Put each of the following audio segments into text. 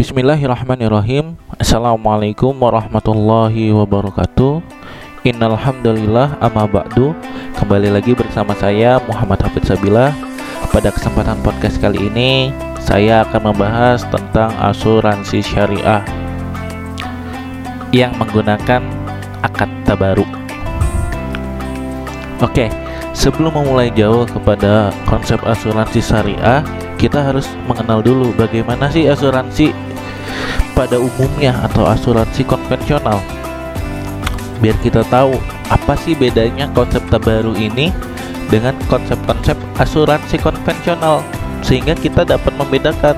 Bismillahirrahmanirrahim. Assalamualaikum warahmatullahi wabarakatuh. Innal hamdalillah amma ba'du. Kembali lagi bersama saya Muhammad Hafid Sabila Pada kesempatan podcast kali ini Saya akan membahas tentang asuransi syariah Yang menggunakan akad tabaru Oke, sebelum memulai jauh kepada konsep asuransi syariah kita harus mengenal dulu bagaimana sih asuransi pada umumnya atau asuransi konvensional. Biar kita tahu apa sih bedanya konsep terbaru ini dengan konsep-konsep asuransi konvensional sehingga kita dapat membedakan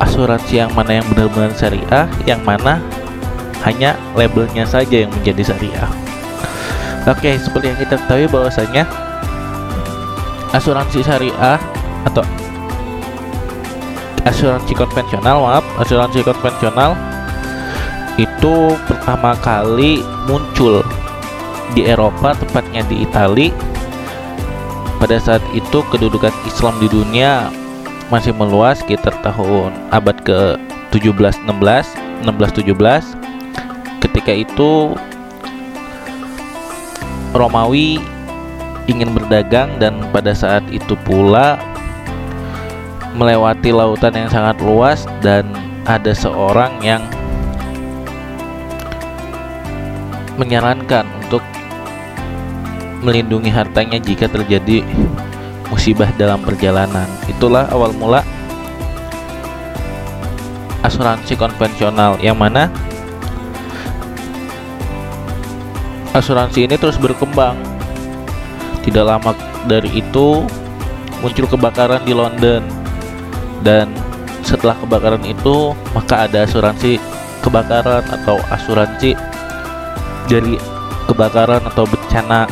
asuransi yang mana yang benar-benar syariah, yang mana hanya labelnya saja yang menjadi syariah. Oke, seperti yang kita ketahui bahwasanya asuransi syariah atau asuransi konvensional maaf asuransi konvensional itu pertama kali muncul di Eropa tepatnya di Itali. Pada saat itu kedudukan Islam di dunia masih meluas sekitar tahun abad ke 17 16 16 17 ketika itu Romawi ingin berdagang dan pada saat itu pula melewati lautan yang sangat luas dan ada seorang yang menyarankan untuk melindungi hartanya jika terjadi musibah dalam perjalanan. Itulah awal mula asuransi konvensional yang mana asuransi ini terus berkembang. Tidak lama dari itu muncul kebakaran di London dan setelah kebakaran itu maka ada asuransi kebakaran atau asuransi dari kebakaran atau bencana.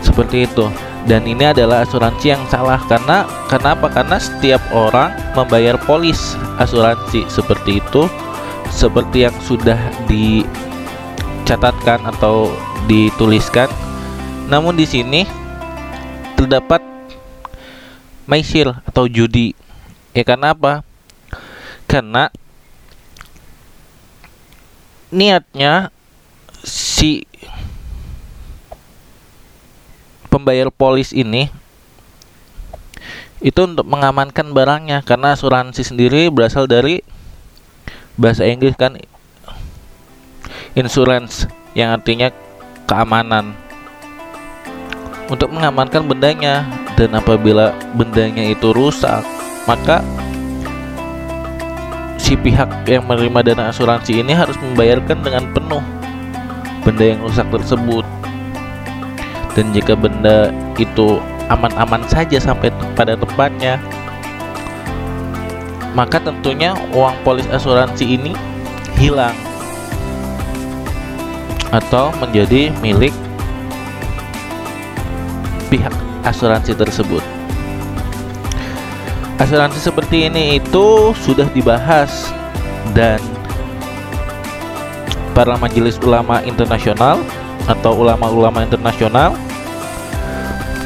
Seperti itu. Dan ini adalah asuransi yang salah karena kenapa karena setiap orang membayar polis asuransi seperti itu seperti yang sudah dicatatkan atau dituliskan. Namun di sini terdapat maisir atau judi. Ya karena apa? Karena niatnya si pembayar polis ini itu untuk mengamankan barangnya karena asuransi sendiri berasal dari bahasa Inggris kan insurance yang artinya keamanan untuk mengamankan bendanya dan apabila bendanya itu rusak maka si pihak yang menerima dana asuransi ini harus membayarkan dengan penuh benda yang rusak tersebut. Dan jika benda itu aman-aman saja sampai pada tempatnya maka tentunya uang polis asuransi ini hilang atau menjadi milik asuransi tersebut. Asuransi seperti ini itu sudah dibahas dan para majelis ulama internasional atau ulama-ulama internasional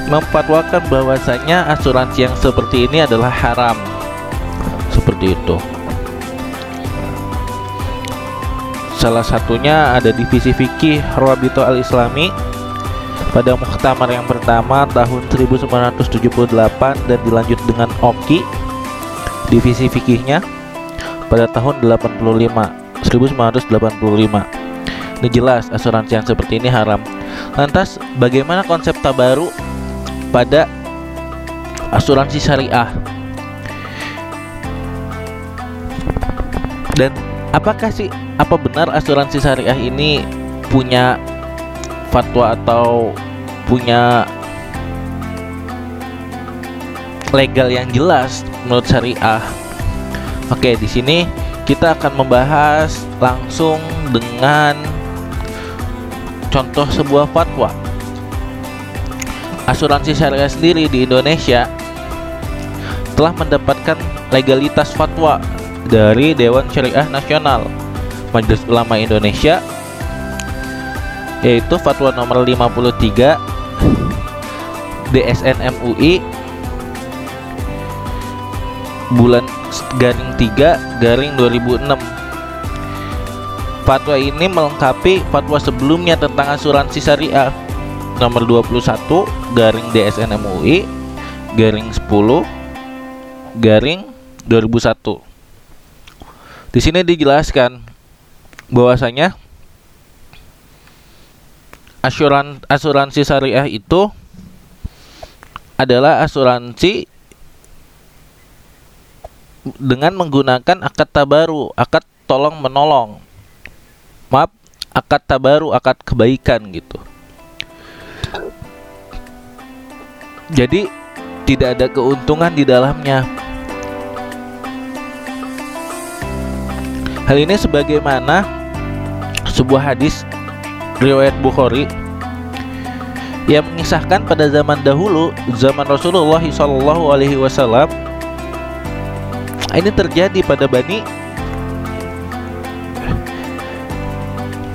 memfatwakan bahwasanya asuransi yang seperti ini adalah haram. Seperti itu. Salah satunya ada divisi fikih Rawabito Al-Islami pada muktamar yang pertama tahun 1978 dan dilanjut dengan Oki divisi fikihnya pada tahun 85 1985 ini jelas asuransi yang seperti ini haram. Lantas bagaimana konsep tabaru pada asuransi syariah? Dan apakah sih apa benar asuransi syariah ini punya fatwa atau punya legal yang jelas menurut syariah. Oke, di sini kita akan membahas langsung dengan contoh sebuah fatwa. Asuransi syariah sendiri di Indonesia telah mendapatkan legalitas fatwa dari Dewan Syariah Nasional Majelis Ulama Indonesia yaitu fatwa nomor 53 DSN MUI bulan garing 3 garing 2006 Fatwa ini melengkapi fatwa sebelumnya tentang asuransi syariah nomor 21 garing DSN MUI garing 10 garing 2001. Di sini dijelaskan bahwasanya asuran asuransi syariah itu adalah asuransi dengan menggunakan akad tabaru, akad tolong menolong. Maaf akad tabaru akad kebaikan gitu. Jadi tidak ada keuntungan di dalamnya. Hal ini sebagaimana sebuah hadis riwayat Bukhari yang mengisahkan pada zaman dahulu zaman Rasulullah SAW ini terjadi pada Bani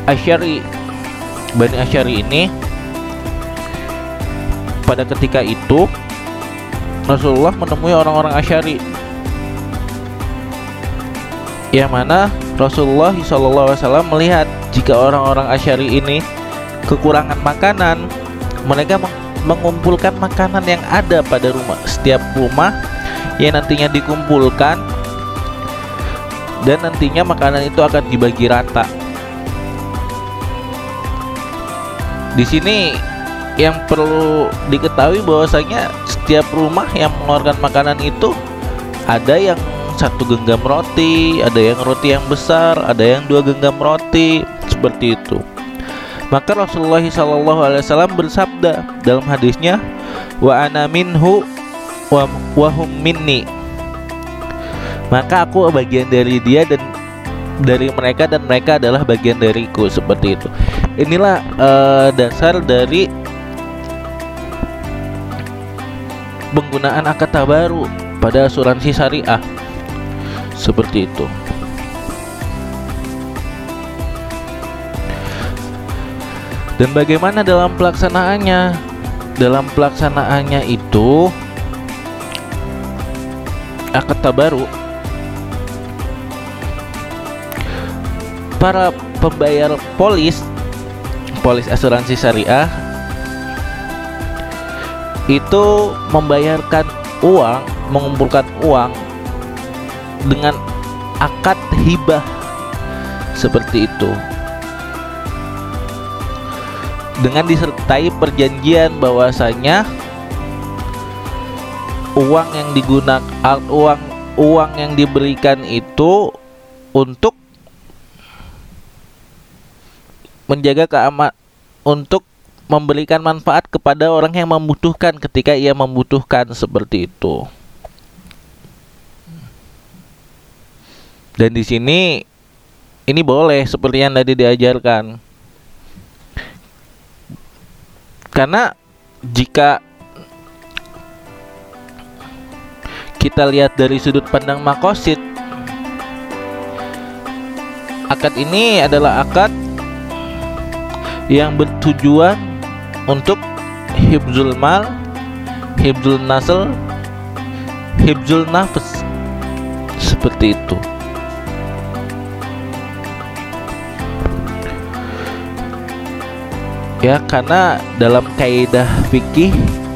Asyari. Bani Asyari ini pada ketika itu Rasulullah menemui orang-orang Asyari yang mana Rasulullah SAW melihat jika orang-orang Asyari ini kekurangan makanan mereka mengumpulkan makanan yang ada pada rumah. Setiap rumah yang nantinya dikumpulkan dan nantinya makanan itu akan dibagi rata. Di sini yang perlu diketahui bahwasanya setiap rumah yang mengeluarkan makanan itu ada yang satu genggam roti, ada yang roti yang besar, ada yang dua genggam roti, seperti itu. Maka Rasulullah SAW bersabda dalam hadisnya, wa ana minhu wa wahum minni. Maka aku bagian dari dia dan dari mereka dan mereka adalah bagian dariku seperti itu. Inilah uh, dasar dari penggunaan akad baru pada asuransi syariah seperti itu. Dan bagaimana dalam pelaksanaannya? Dalam pelaksanaannya itu akad tabaru para pembayar polis polis asuransi syariah itu membayarkan uang mengumpulkan uang dengan akad hibah seperti itu dengan disertai perjanjian bahwasanya uang yang digunakan uang uang yang diberikan itu untuk menjaga keamanan untuk memberikan manfaat kepada orang yang membutuhkan ketika ia membutuhkan seperti itu. Dan di sini ini boleh seperti yang tadi diajarkan. Karena jika kita lihat dari sudut pandang makosid akad ini adalah akad yang bertujuan untuk hibzul mal, hibzul nasl, hibzul nafs seperti itu. Ya, karena dalam kaidah fikih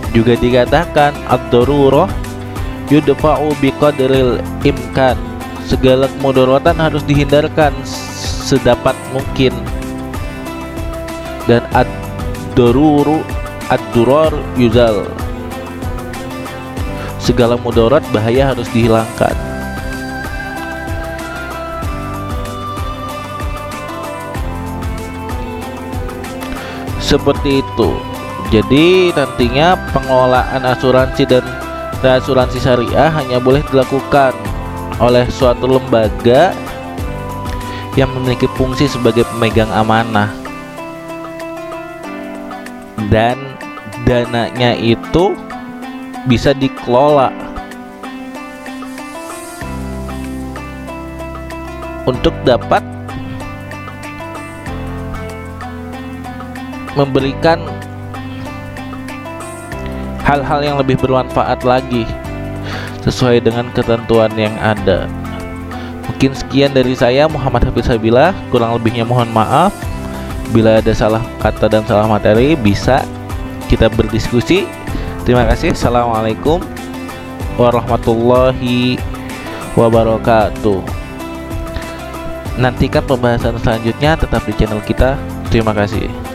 juga dikatakan ad-darurah yudfa'u biqadril imkan. Segala kemudaratan harus dihindarkan sedapat mungkin. Dan ad-daruru ad-durar yuzal. Segala mudarat bahaya harus dihilangkan seperti itu. Jadi nantinya pengelolaan asuransi dan asuransi syariah hanya boleh dilakukan oleh suatu lembaga yang memiliki fungsi sebagai pemegang amanah. Dan dananya itu bisa dikelola untuk dapat memberikan hal-hal yang lebih bermanfaat lagi sesuai dengan ketentuan yang ada. Mungkin sekian dari saya Muhammad Hafiz Sabilah, kurang lebihnya mohon maaf. Bila ada salah kata dan salah materi bisa kita berdiskusi. Terima kasih. Assalamualaikum warahmatullahi wabarakatuh. Nantikan pembahasan selanjutnya tetap di channel kita. Terima kasih.